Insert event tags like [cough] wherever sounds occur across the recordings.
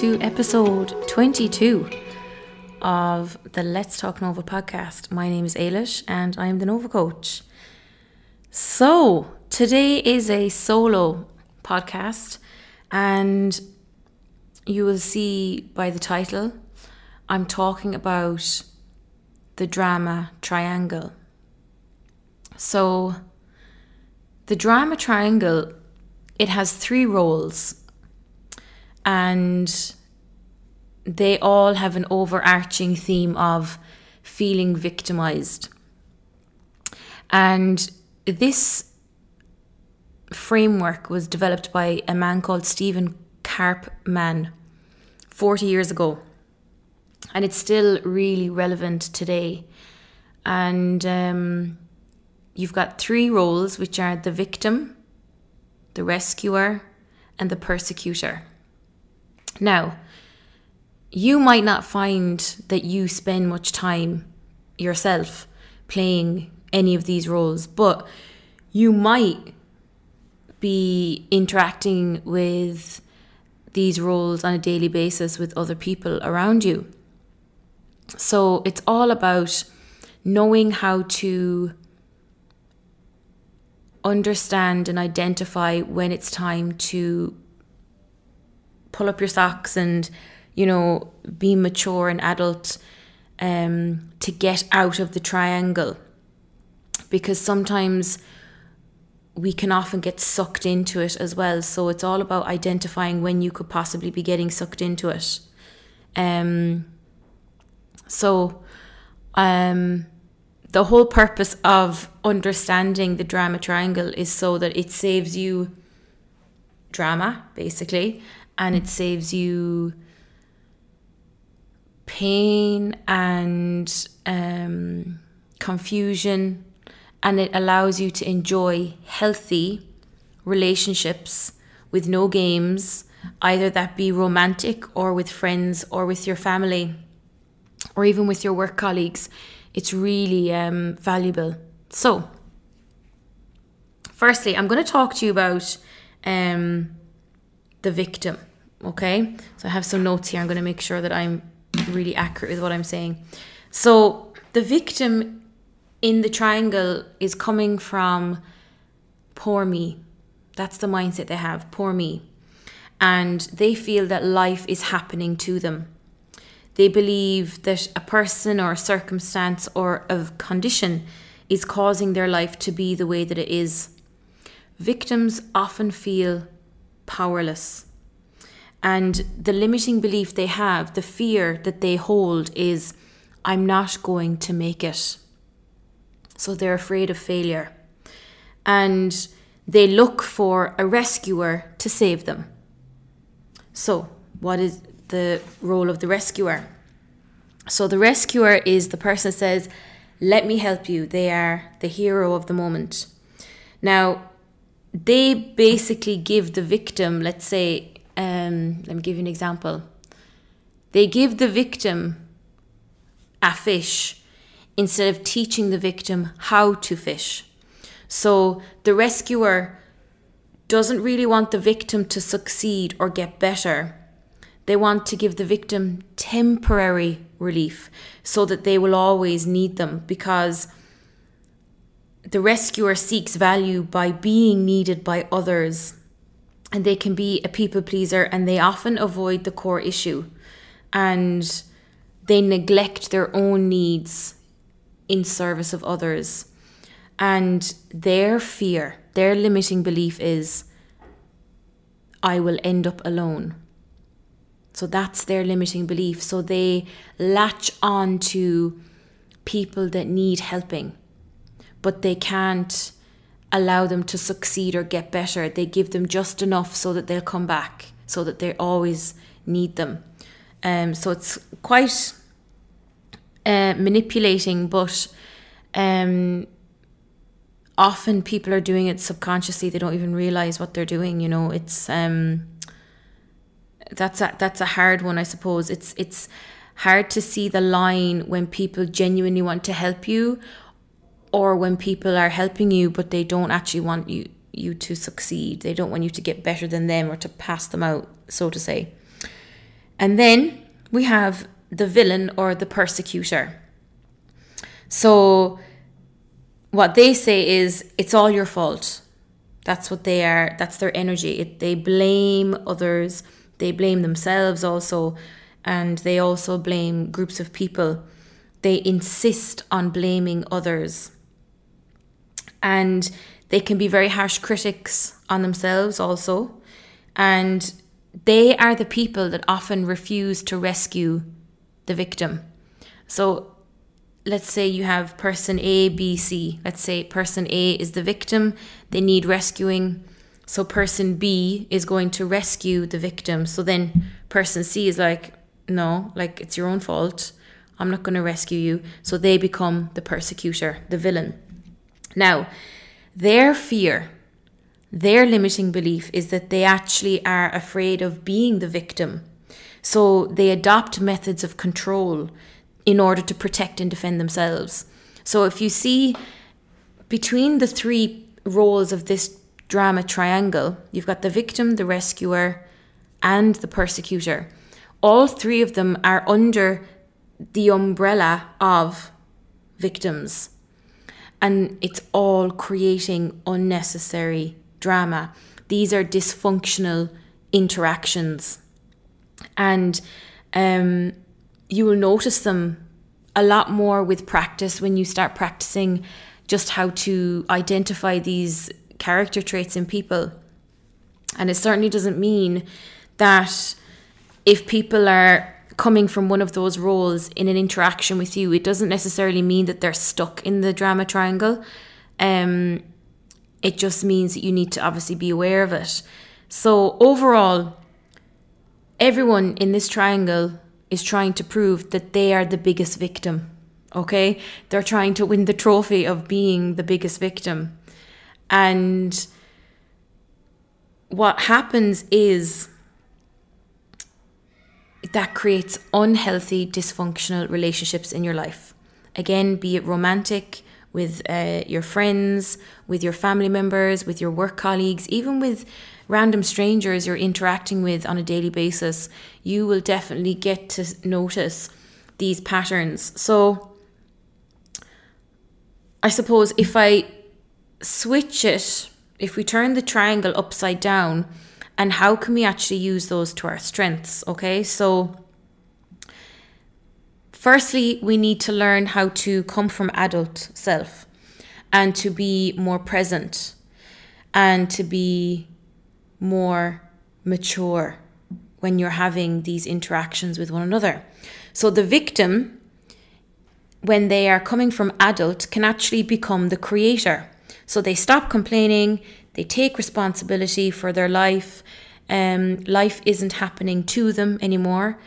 To episode 22 of the Let's Talk Nova podcast. My name is Ailish, and I am the Nova coach. So, today is a solo podcast, and you will see by the title, I'm talking about the drama triangle. So, the drama triangle it has three roles and they all have an overarching theme of feeling victimized. And this framework was developed by a man called Stephen Karpman 40 years ago. And it's still really relevant today. And um, you've got three roles, which are the victim, the rescuer, and the persecutor. Now, you might not find that you spend much time yourself playing any of these roles, but you might be interacting with these roles on a daily basis with other people around you. So it's all about knowing how to understand and identify when it's time to pull up your socks and you know be mature and adult um, to get out of the triangle. Because sometimes we can often get sucked into it as well. So it's all about identifying when you could possibly be getting sucked into it. Um, so um, the whole purpose of understanding the drama triangle is so that it saves you drama, basically, and it saves you pain and um, confusion, and it allows you to enjoy healthy relationships with no games, either that be romantic or with friends or with your family or even with your work colleagues it's really um, valuable. So, firstly, I'm going to talk to you about um, the victim. Okay, so I have some notes here. I'm going to make sure that I'm really accurate with what I'm saying. So, the victim in the triangle is coming from poor me. That's the mindset they have, poor me. And they feel that life is happening to them. They believe that a person or a circumstance or a condition is causing their life to be the way that it is. Victims often feel powerless. And the limiting belief they have, the fear that they hold is, I'm not going to make it. So they're afraid of failure. And they look for a rescuer to save them. So, what is the role of the rescuer. So the rescuer is the person says, Let me help you. They are the hero of the moment. Now, they basically give the victim, let's say, um, let me give you an example. They give the victim a fish instead of teaching the victim how to fish. So the rescuer doesn't really want the victim to succeed or get better. They want to give the victim temporary relief so that they will always need them because the rescuer seeks value by being needed by others and they can be a people pleaser and they often avoid the core issue. And they neglect their own needs in service of others. And their fear their limiting belief is i will end up alone. So that's their limiting belief. So they latch on to people that need helping, but they can't allow them to succeed or get better. They give them just enough so that they'll come back, so that they always need them. Um, so it's quite uh, manipulating, but um, often people are doing it subconsciously. They don't even realize what they're doing. You know, it's um, that's a that's a hard one, I suppose. It's it's hard to see the line when people genuinely want to help you or when people are helping you but they don't actually want you you to succeed. They don't want you to get better than them or to pass them out, so to say. And then we have the villain or the persecutor. So what they say is it's all your fault. That's what they are. That's their energy. It, they blame others. They blame themselves also, and they also blame groups of people. They insist on blaming others. And they can be very harsh critics on themselves also. And they are the people that often refuse to rescue the victim. So let's say you have person A, B, C. Let's say person A is the victim, they need rescuing. So person B is going to rescue the victim. So then person C is like, no, like it's your own fault. I'm not going to rescue you. So they become the persecutor, the villain. Now, their fear, their limiting belief is that they actually are afraid of being the victim. So they adopt methods of control in order to protect and defend themselves. So if you see between the three roles of this drama triangle, you've got the victim, the rescuer, and the persecutor. All three of them are under the umbrella of victims. And it's all creating unnecessary drama. These are dysfunctional interactions. And um, you will notice them a lot more with practice when you start practicing just how to identify these character traits in people. And it certainly doesn't mean that if people are coming from one of those roles in an interaction with you, it doesn't necessarily mean that they're stuck in the drama triangle. Um, it just means that you need to obviously be aware of it. So, overall, everyone in this triangle is trying to prove that they are the biggest victim. Okay? They're trying to win the trophy of being the biggest victim. And what happens is that creates unhealthy, dysfunctional relationships in your life. Again, be it romantic, with uh, your friends, with your family members, with your work colleagues, even with random strangers you're interacting with on a daily basis, you will definitely get to notice these patterns. So, I suppose if I switch it, if we turn the triangle upside down, and how can we actually use those to our strengths? Okay, so firstly, we need to learn how to come from adult self and to be more present and to be more mature when you're having these interactions with one another. So the victim, when they are coming from adult, can actually become the creator. So they stop complaining, they take responsibility for their life. Um, life isn't happening to them anymore.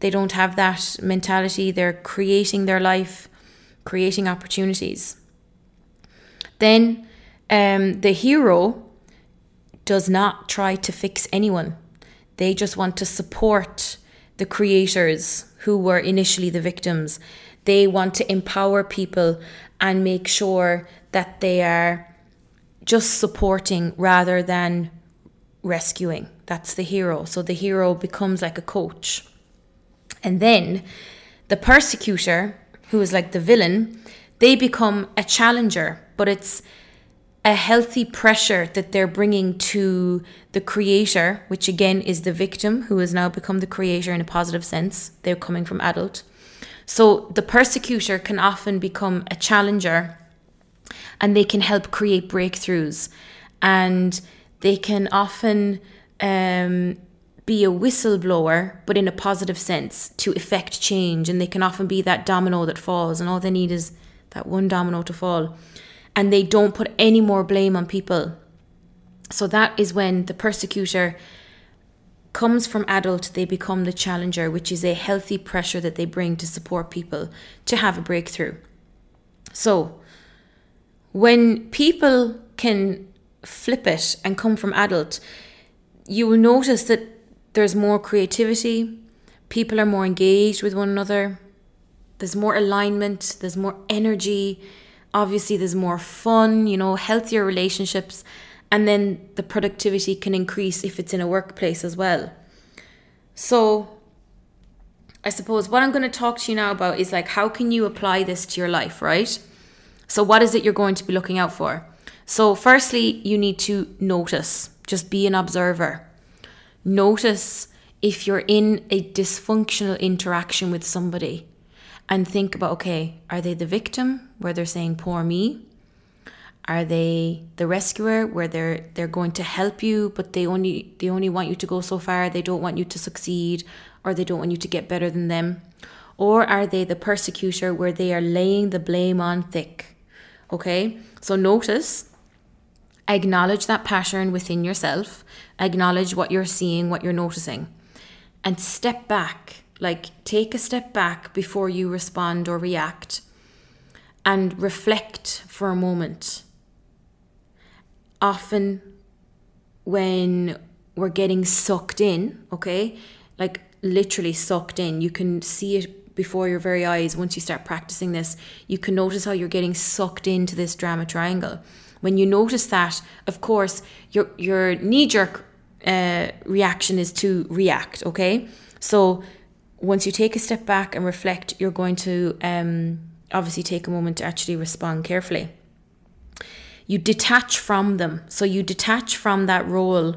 They don't have that mentality. They're creating their life, creating opportunities. Then um, the hero does not try to fix anyone. They just want to support the creators who were initially the victims. They want to empower people and make sure that they are just supporting rather than rescuing. That's the hero. So the hero becomes like a coach. And then the persecutor, who is like the villain, they become a challenger, but it's a healthy pressure that they're bringing to the creator, which again is the victim who has now become the creator in a positive sense. They're coming from adult. So the persecutor can often become a challenger and they can help create breakthroughs and they can often um, be a whistleblower, but in a positive sense to effect change. And they can often be that domino that falls, and all they need is that one domino to fall and they don't put any more blame on people. So that is when the persecutor comes from adult, they become the challenger, which is a healthy pressure that they bring to support people to have a breakthrough. So when people can flip it and come from adult, you will notice that there's more creativity, people are more engaged with one another, there's more alignment, there's more energy. Obviously there's more fun, you know, healthier relationships, and then the productivity can increase if it's in a workplace as well. So, I suppose what I'm going to talk to you now about is like how can you apply this to your life, right? So, what is it you're going to be looking out for? So, firstly, you need to notice, just be an observer. Notice if you're in a dysfunctional interaction with somebody and think about okay, are they the victim where they're saying poor me? Are they the rescuer where they're they're going to help you but they only they only want you to go so far, they don't want you to succeed or they don't want you to get better than them? Or are they the persecutor where they are laying the blame on thick? Okay? So notice acknowledge that pattern within yourself, acknowledge what you're seeing, what you're noticing, and step back. Like, take a step back before you respond or react and reflect for a moment often when we're getting sucked in, okay, like literally sucked in, you can see it before your very eyes once you start practicing this. You can notice how you're getting sucked into this drama triangle. When you notice that, of course, your your knee jerk uh, reaction is to react, okay? So once you take a step back and reflect, you're going to um, obviously take a moment to actually respond carefully you detach from them. So you detach from that role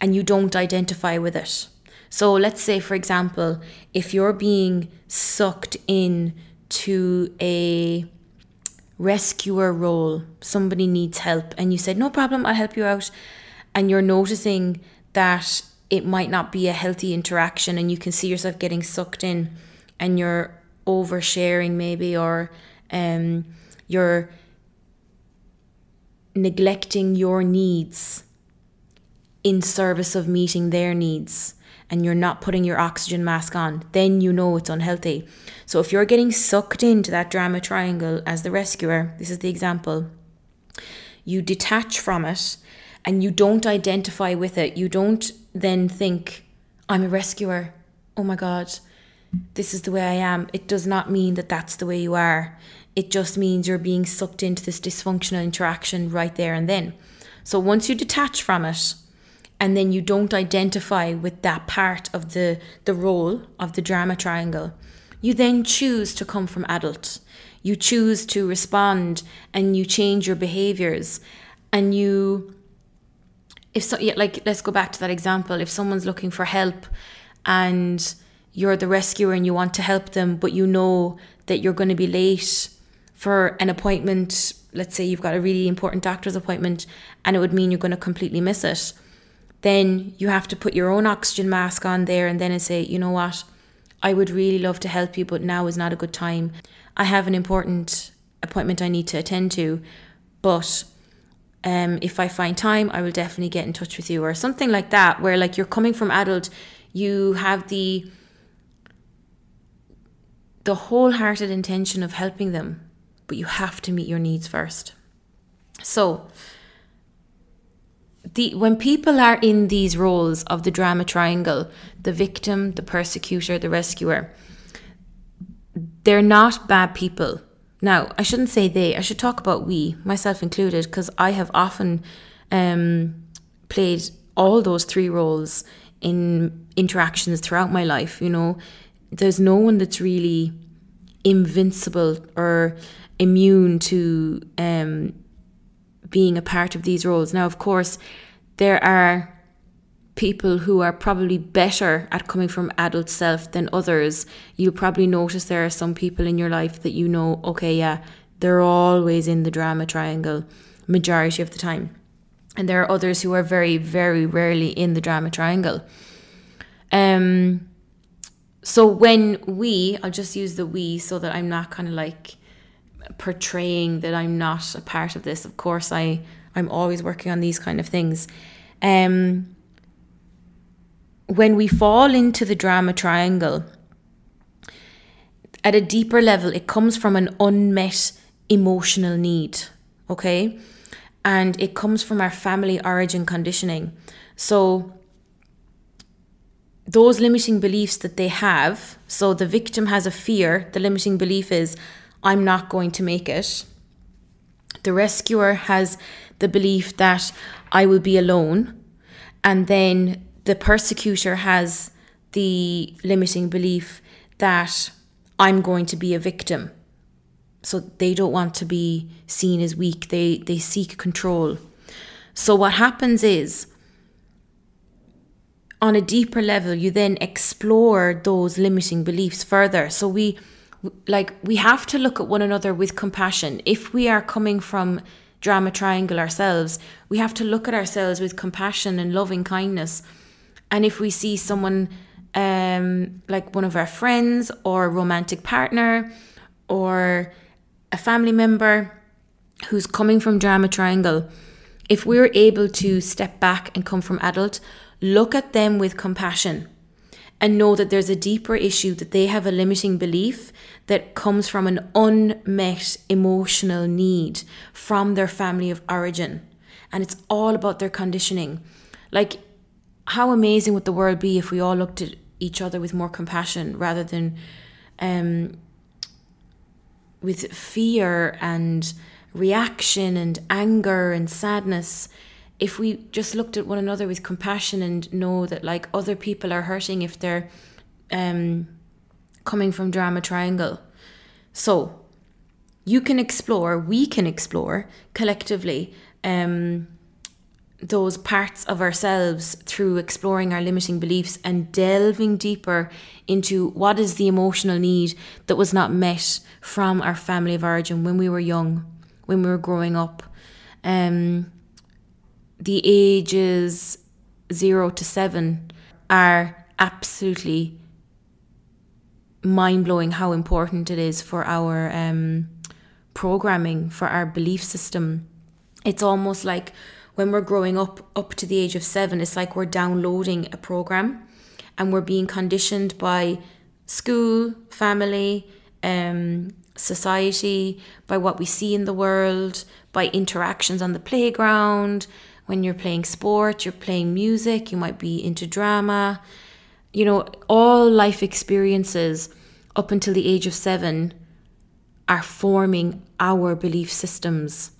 and you don't identify with it. So let's say, for example, if you're being sucked in to a rescuer role, somebody needs help, and you said, No problem, I'll help you out. And you're noticing that it might not be a healthy interaction, and you can see yourself getting sucked in, and you're oversharing, maybe, or um, you're neglecting your needs in service of meeting their needs and you're not putting your oxygen mask on, then you know it's unhealthy. So if you're getting sucked into that drama triangle as the rescuer, this is the example, you detach from it and you don't identify with it. You don't then think, I'm a rescuer. Oh my God, this is the way I am. It does not mean that that's the way you are it just means you're being sucked into this dysfunctional interaction right there and then. So once you detach from it, and then you don't identify with that part of the, the role of the drama triangle, you then choose to come from adult. You choose to respond and you change your behaviors. And you, if so, yeah, like, let's go back to that example. If someone's looking for help and you're the rescuer and you want to help them, but you know that you're going to be late for an appointment, let's say you've got a really important doctor's appointment and it would mean you're going to completely miss it, then you have to put your own oxygen mask on there and then say, you know what, I would really love to help you, but now is not a good time. I have an important appointment I need to attend to, but um, if I find time, I will definitely get in touch with you, or something like that, where like you're coming from adult, you have the the wholehearted intention of helping them but you have to meet your needs first. So, the when people are in these roles of the drama triangle, the victim, the persecutor, the rescuer, they're not bad people. Now, I shouldn't say they. I should talk about we, myself included, because I have often um, played all those three roles in interactions throughout my life. You know, there's no one that's really invincible or immune to um, being a part of these roles. Now, of course, there are people who are probably better at coming from adult self than others. You'll probably notice there are some people in your life that you know, okay, yeah, they're always in the drama triangle majority of the time. And there are others who are very, very rarely in the drama triangle. Um, so when we, I'll just use the we so that I'm not kind of like portraying that I'm not a part of this. Of course, I I'm always working on these kind of things. Um, when we fall into the drama triangle, at a deeper level, it comes from an unmet emotional need. Okay, and it comes from our family origin conditioning. So those limiting beliefs that they have, so the victim has a fear, the limiting belief is I'm not going to make it. The rescuer has the belief that I will be alone, and then the persecutor has the limiting belief that I'm going to be a victim. So they don't want to be seen as weak. They they seek control. So what happens is on a deeper level you then explore those limiting beliefs further. So we like we have to look at one another with compassion. If we are coming from drama triangle ourselves, we have to look at ourselves with compassion and loving kindness. And if we see someone um, like one of our friends or romantic partner or a family member who's coming from drama triangle, if we're able to step back and come from adult, look at them with compassion and know that there's a deeper issue that they have a limiting belief that comes from an unmet emotional need from their family of origin. And it's all about their conditioning. Like, how amazing would the world be if we all looked at each other with more compassion rather than um, with fear and reaction and anger and sadness? If we just looked at one another with compassion and know that like other people are hurting if they're um, coming from drama triangle. So you can explore, we can explore collectively um, those parts of ourselves through exploring our limiting beliefs and delving deeper into what is the emotional need that was not met from our family of origin when we were young, when we were growing up. Um, the ages zero to seven are absolutely mind blowing how important it is for our um, programming, for our belief system. It's almost like when we're growing up, up to the age of seven, it's like we're downloading a program and we're being conditioned by school, family, um, society, by what we see in the world, by interactions on the playground, when you're playing sport, you're playing music, you might be into drama. You know, all life experiences up until the age of seven are forming our belief systems.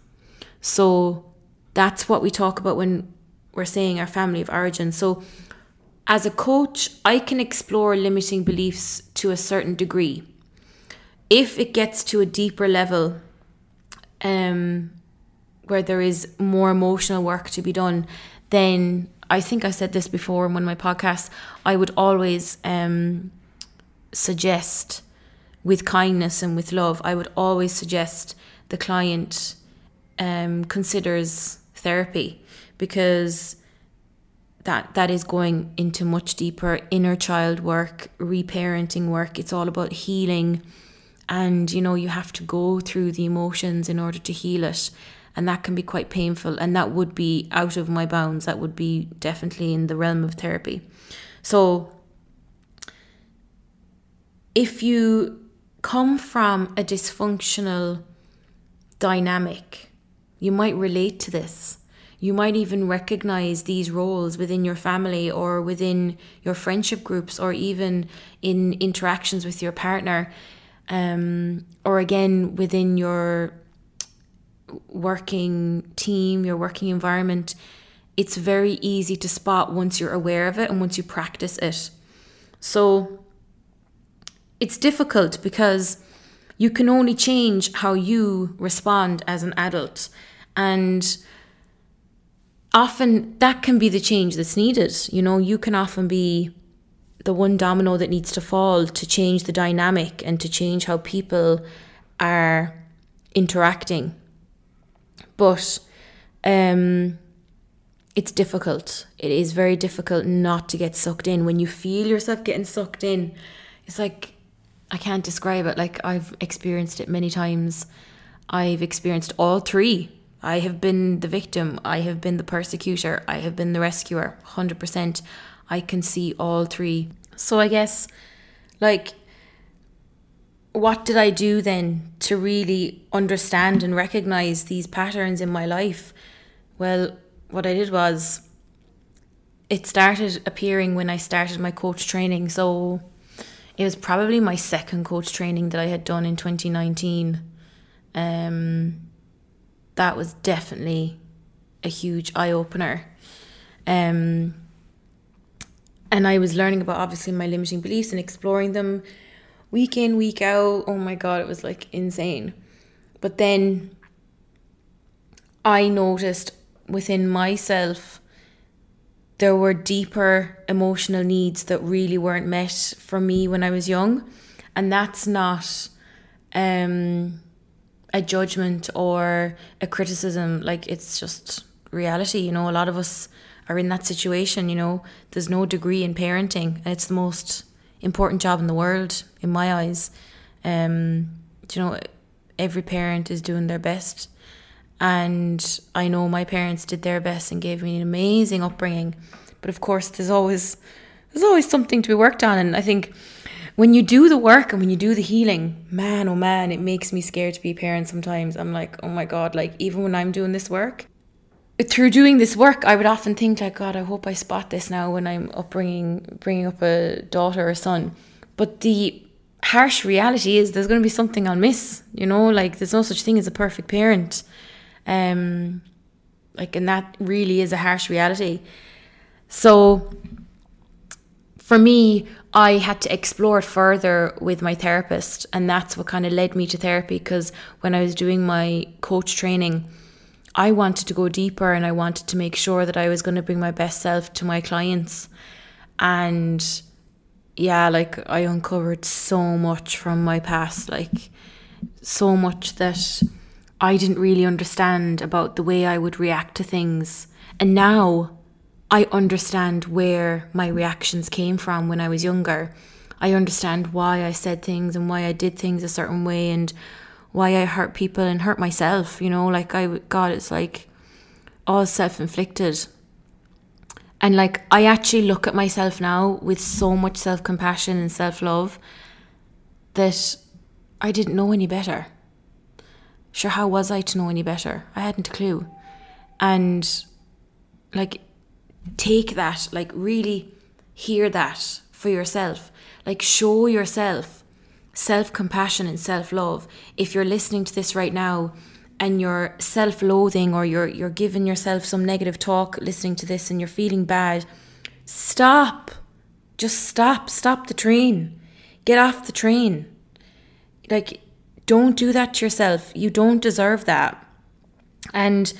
So that's what we talk about when we're saying our family of origin. So as a coach, I can explore limiting beliefs to a certain degree. If it gets to a deeper level, um, where there is more emotional work to be done, then I think I said this before in one of my podcasts, I would always um, suggest with kindness and with love, I would always suggest the client um, considers therapy because that that is going into much deeper inner child work, reparenting work. It's all about healing and you know you have to go through the emotions in order to heal it and that can be quite painful and that would be out of my bounds. That would be definitely in the realm of therapy. So if you come from a dysfunctional dynamic you might relate to this. You might even recognize these roles within your family or within your friendship groups or even in interactions with your partner um, or again within your working team, your working environment, it's very easy to spot once you're aware of it and once you practice it. So it's difficult because you can only change how you respond as an adult. And often that can be the change that's needed. You know, you can often be the one domino that needs to fall to change the dynamic and to change how people are interacting but um, it's difficult. It is very difficult not to get sucked in. When you feel yourself getting sucked in, it's like I can't describe it. Like I've experienced it many times. I've experienced all three. I have been the victim. I have been the persecutor. I have been the rescuer. 100%. I can see all three. So I guess, like, what did I do then to really understand and recognize these patterns in my life? Well, what I did was it started appearing when I started my coach training. So it was probably my second coach training that I had done in 2019. Um, that was definitely a huge eye opener. Um, and I was learning about obviously my limiting beliefs and exploring them week in, week out. Oh my God, it was like insane. But then I noticed within myself there were deeper emotional needs that really weren't met for me when I was young. And that's not um, a judgment or a criticism. Like, it's just reality. You know, a lot of us are in that situation. You know, there's no degree in parenting, and it's the most important job in the world, in my eyes. Um, you know, every parent is doing their best. And I know my parents did their best and gave me an amazing upbringing. But of course, there's always there's always something to be worked on. And I think when you do the work and when you do the healing, man, oh man, it makes me scared to be a parent sometimes. I'm like, oh my God, like even when I'm doing this work, through doing this work, I would often think like, God, I hope I spot this now when I'm upbringing, bringing up a daughter or son. But the harsh reality is there's going to be something I'll miss. You know, like there's no such thing as a perfect parent. Um, like, and that really is a harsh reality. So, for me, I had to explore it further with my therapist, and that's what kind of led me to therapy. Because when I was doing my coach training, I wanted to go deeper and I wanted to make sure that I was going to bring my best self to my clients. And yeah, like I uncovered so much from my past, like so much that I didn't really understand about the way I would react to things. And now I understand where my reactions came from when I was younger. I understand why I said things and why I did things a certain way and why I hurt people and hurt myself, you know, like I God, it's like all self inflicted. And like I actually look at myself now with so much self compassion and self love that I didn't know any better. Sure, how was I to know any better? I hadn't a clue. And like take that, like really hear that for yourself. Like show yourself self compassion and self love. If you're listening to this right now and you're self loathing or you're, you're giving yourself some negative talk listening to this and you're feeling bad, stop. Just stop. Stop the train. Get off the train. Like, don't do that to yourself. You don't deserve that. And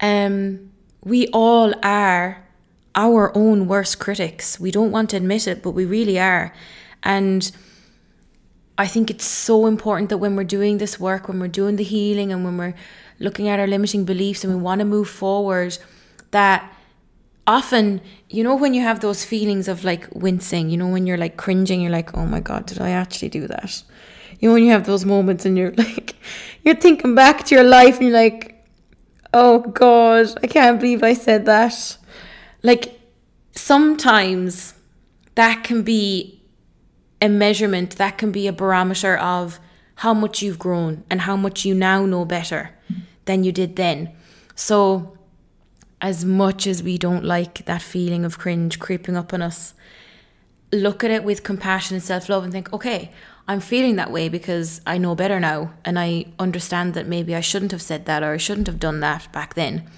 um, we all are our own worst critics. We don't want to admit it, but we really are. And I think it's so important that when we're doing this work, when we're doing the healing and when we're looking at our limiting beliefs and we want to move forward, that often, you know, when you have those feelings of like wincing, you know, when you're like cringing, you're like, oh my God, did I actually do that? You know, when you have those moments and you're [laughs] like, you're thinking back to your life and you're like, oh God, I can't believe I said that. Like, sometimes that can be a measurement that can be a barometer of how much you've grown and how much you now know better than you did then. So, as much as we don't like that feeling of cringe creeping up on us, look at it with compassion and self love and think, okay, I'm feeling that way because I know better now and I understand that maybe I shouldn't have said that or I shouldn't have done that back then.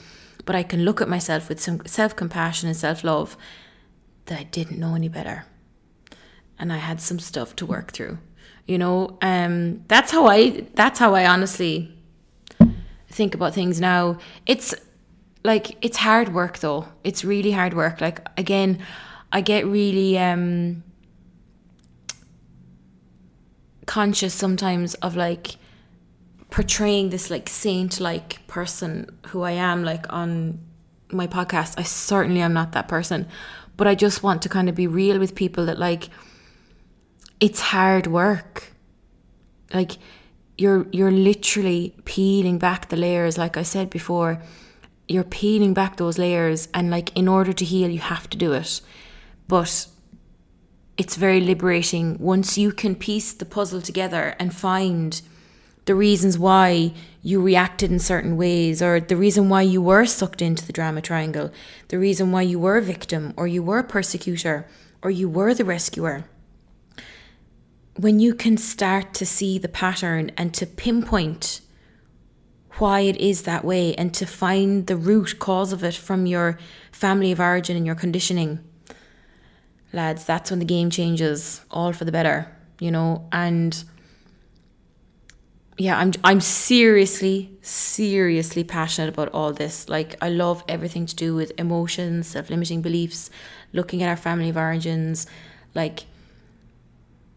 But I can look at myself with some self compassion and self love that I didn't know any better and I had some stuff to work through. You know, um, that's how I that's how I honestly think about things now. It's like it's hard work though. It's really hard work. Like again, I get really um conscious sometimes of like portraying this like saint like person who I am like on my podcast. I certainly am not that person. But I just want to kind of be real with people that like it's hard work. Like you're you're literally peeling back the layers like I said before. You're peeling back those layers and like in order to heal you have to do it. But it's very liberating once you can piece the puzzle together and find the reasons why you reacted in certain ways or the reason why you were sucked into the drama triangle, the reason why you were a victim or you were a persecutor or you were the rescuer when you can start to see the pattern and to pinpoint why it is that way and to find the root cause of it from your family of origin and your conditioning. Lads, that's when the game changes, all for the better, you know, and yeah, I'm I'm seriously, seriously passionate about all this. Like I love everything to do with emotions, self-limiting beliefs, looking at our family of origins, like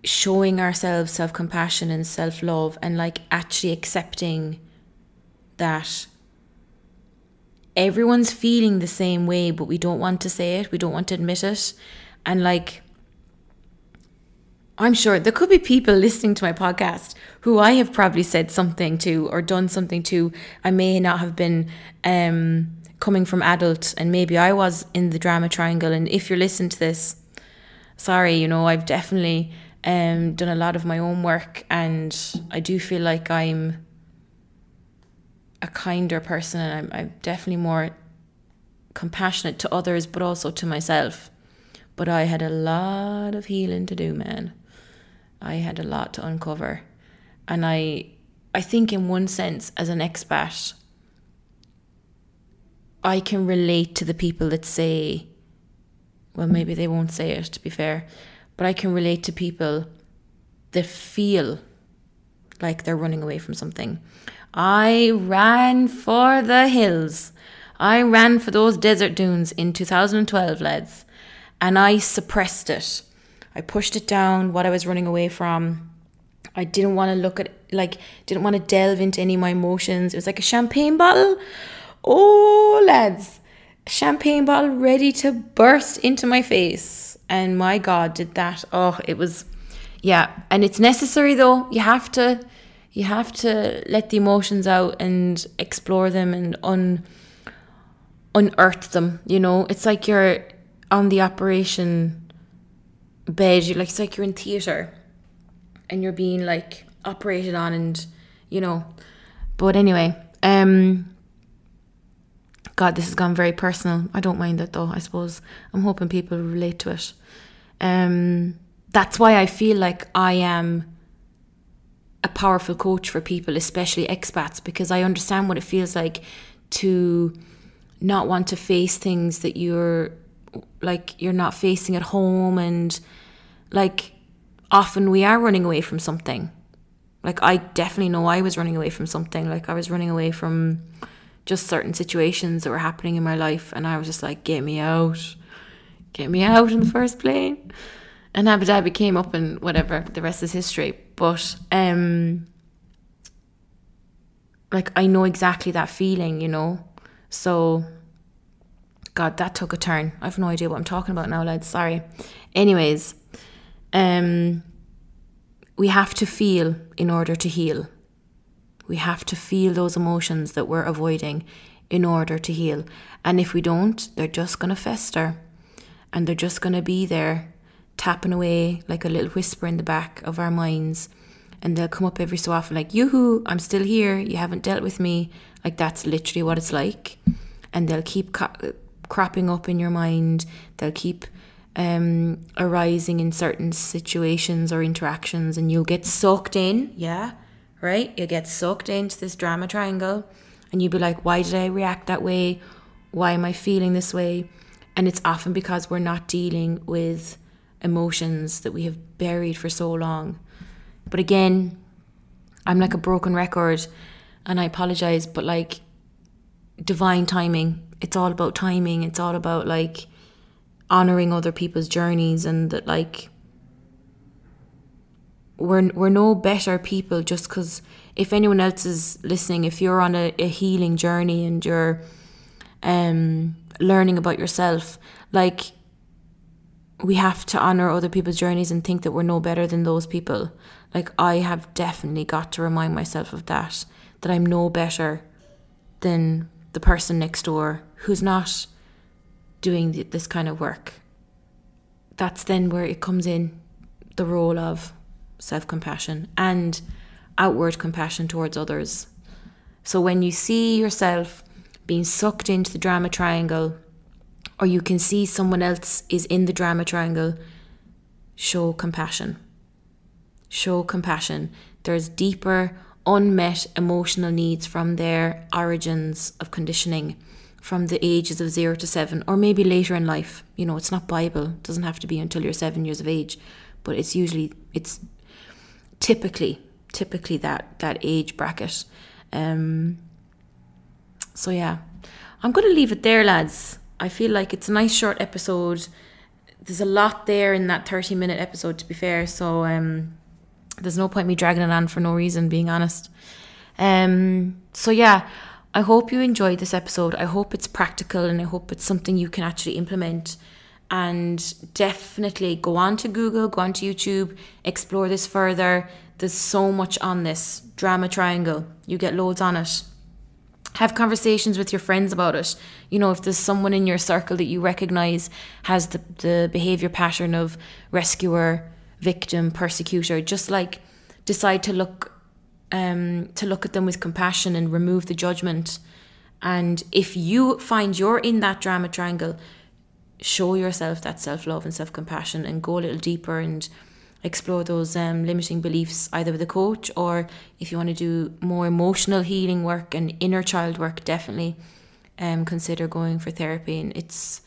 showing ourselves self-compassion and self-love and like actually accepting that everyone's feeling the same way, but we don't want to say it, we don't want to admit it. And like, I'm sure there could be people [laughs] listening to my podcast who I have probably said something to or done something to. I may not have been um, coming from adult, and maybe I was in the drama triangle. And if you're listening to this, sorry, you know, I've definitely um, done a lot of my own work, and I do feel like I'm a kinder person and I'm, I'm definitely more compassionate to others but also to myself. But I had a lot of healing to do, man. I had a lot to uncover. And I I think in one sense as an expat I can relate to the people that say well maybe they won't say it to be fair, but I can relate to people that feel like they're running away from something. I ran for the hills. I ran for those desert dunes in 2012, lads, and I suppressed it. I pushed it down, what I was running away from. I didn't want to look at, like, didn't want to delve into any of my emotions. It was like a champagne bottle. Oh, lads, champagne bottle ready to burst into my face. And my God, did that. Oh, it was, yeah. And it's necessary though. You have to you have to let the emotions out and explore them and un unearth them you know it's like you're on the operation bed you like it's like you're in theater and you're being like operated on and you know but anyway um god this has gone very personal i don't mind it though i suppose i'm hoping people relate to it um that's why i feel like i am a powerful coach for people, especially expats, because I understand what it feels like to not want to face things that you're like you're not facing at home and like often we are running away from something. Like I definitely know I was running away from something. Like I was running away from just certain situations that were happening in my life and I was just like, get me out. Get me out in the first plane and Abu Dhabi came up and whatever, the rest is history. But um like I know exactly that feeling, you know. So God, that took a turn. I've no idea what I'm talking about now, lads. Sorry. Anyways, um we have to feel in order to heal. We have to feel those emotions that we're avoiding in order to heal. And if we don't, they're just going to fester and they're just going to be there tapping away like a little whisper in the back of our minds. And they'll come up every so often, like, Yoo-hoo, I'm still here. You haven't dealt with me. Like, that's literally what it's like. And they'll keep co- cropping up in your mind. They'll keep um, arising in certain situations or interactions. And you'll get sucked in. Yeah, right? You'll get sucked into this drama triangle. And you'd be like, why did I react that way? Why am I feeling this way? And it's often because we're not dealing with emotions that we have buried for so long. But again, I'm like a broken record and I apologize, but like divine timing, it's all about timing. It's all about like honoring other people's journeys and that like we're we're no better people just because if anyone else is listening, if you're on a, a healing journey and you're um learning about yourself, like we have to honor other people's journeys and think that we're no better than those people. Like, I have definitely got to remind myself of that, that I'm no better than the person next door who's not doing this kind of work. That's then where it comes in the role of self compassion and outward compassion towards others. So, when you see yourself being sucked into the drama triangle or you can see someone else is in the drama triangle, show compassion. Show compassion. There's deeper unmet emotional needs from their origins of conditioning from the ages of zero to seven, or maybe later in life. You know, it's not Bible, it doesn't have to be until you're seven years of age, but it's usually, it's typically, typically that, that age bracket. Um, so yeah, I'm going to leave it there, lads. I feel like it's a nice short episode. There's a lot there in that 30 minute episode, to be fair. So um, there's no point me dragging it on for no reason, being honest. Um, so yeah, I hope you enjoyed this episode. I hope it's practical and I hope it's something you can actually implement. And definitely go on to Google, go on to YouTube, explore this further. There's so much on this drama triangle. You get loads on it. Have conversations with your friends about it. You know, if there's someone in your circle that you recognize has the, the behavior pattern of rescuer, victim, persecutor, just like decide to look um, to look at them with compassion and remove the judgment. And if you find you're in that drama triangle, show yourself that self love and self compassion and go a little deeper and explore those um, limiting beliefs either with a coach or if you want to do more emotional healing work and inner child work, definitely um, consider going for therapy. And it's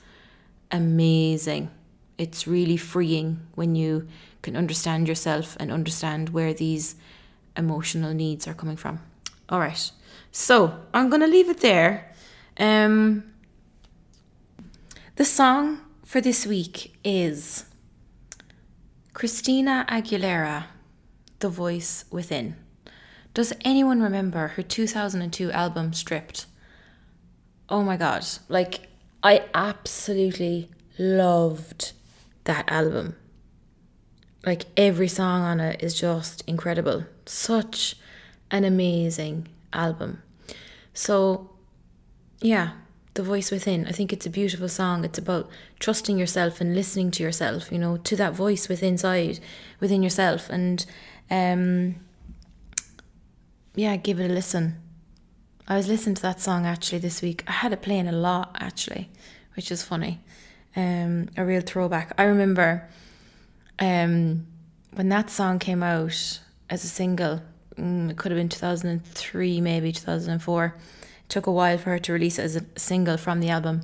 amazing. It's really freeing when you can understand yourself and understand where these emotional needs are coming from. All right. So I'm going to leave it there. Um, the song for this week is Christina Aguilera, The Voice Within. Does anyone remember her 2002 album Stripped? Oh my god, like I absolutely loved that album. Like every song on it is just incredible. Such an amazing album. So, yeah, The Voice Within. I think it's a beautiful song. It's about trusting yourself and listening to yourself, you know, to that voice within within yourself. And um, yeah, give it a listen. I was listening to that song actually this week. I had it playing a lot actually, which is funny. Um, a real throwback. I remember um, when that song came out as a single, mm, it could have been 2003, maybe 2004. Took a while for her to release it as a single from the album.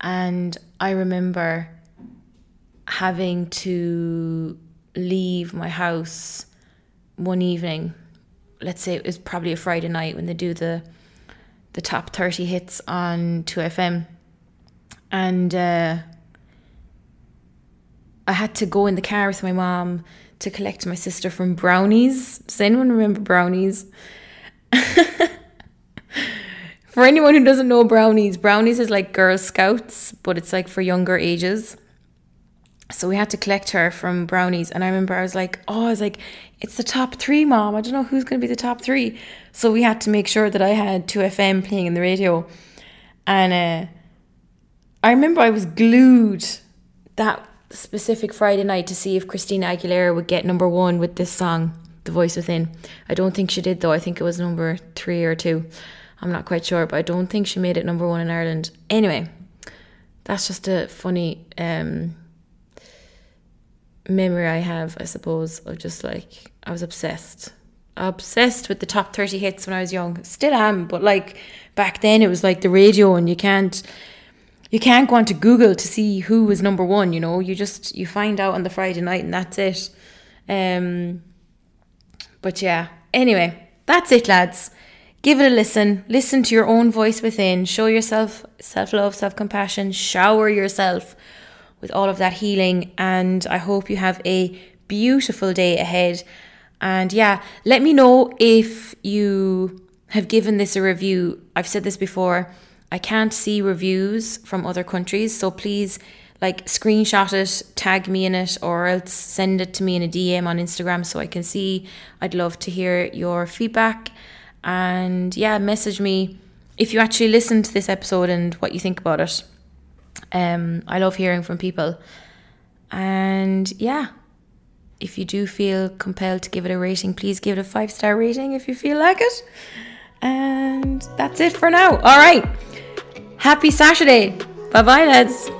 And I remember having to leave my house one evening. Let's say it was probably a Friday night when they do the the top 30 hits on 2FM. And uh, I had to go in the car with my mom to collect my sister from Brownies. Does anyone remember Brownies? [laughs] for anyone who doesn't know Brownies, Brownies is like Girl Scouts, but it's like for younger ages. So we had to collect her from Brownies. And I remember I was like, oh, I was like, it's the top three, mom. I don't know who's going to be the top three. So we had to make sure that I had 2FM playing in the radio. And uh, I remember I was glued that specific Friday night to see if Christina Aguilera would get number one with this song, The Voice Within. I don't think she did though. I think it was number three or two. I'm not quite sure, but I don't think she made it number one in Ireland. Anyway, that's just a funny um, memory I have, I suppose, of just like I was obsessed. Obsessed with the top 30 hits when I was young. Still am, but like back then it was like the radio and you can't you can't go onto Google to see who was number one, you know. You just you find out on the Friday night and that's it. Um but yeah. Anyway, that's it lads. Give it a listen. Listen to your own voice within. Show yourself self-love, self-compassion. Shower yourself with all of that healing and I hope you have a beautiful day ahead. And yeah, let me know if you have given this a review. I've said this before I can't see reviews from other countries, so please like screenshot it, tag me in it, or else send it to me in a DM on Instagram so I can see. I'd love to hear your feedback. And yeah, message me if you actually listen to this episode and what you think about it. Um, I love hearing from people. And yeah, if you do feel compelled to give it a rating, please give it a five star rating if you feel like it. And that's it for now. All right. Happy Saturday. Bye bye, lads.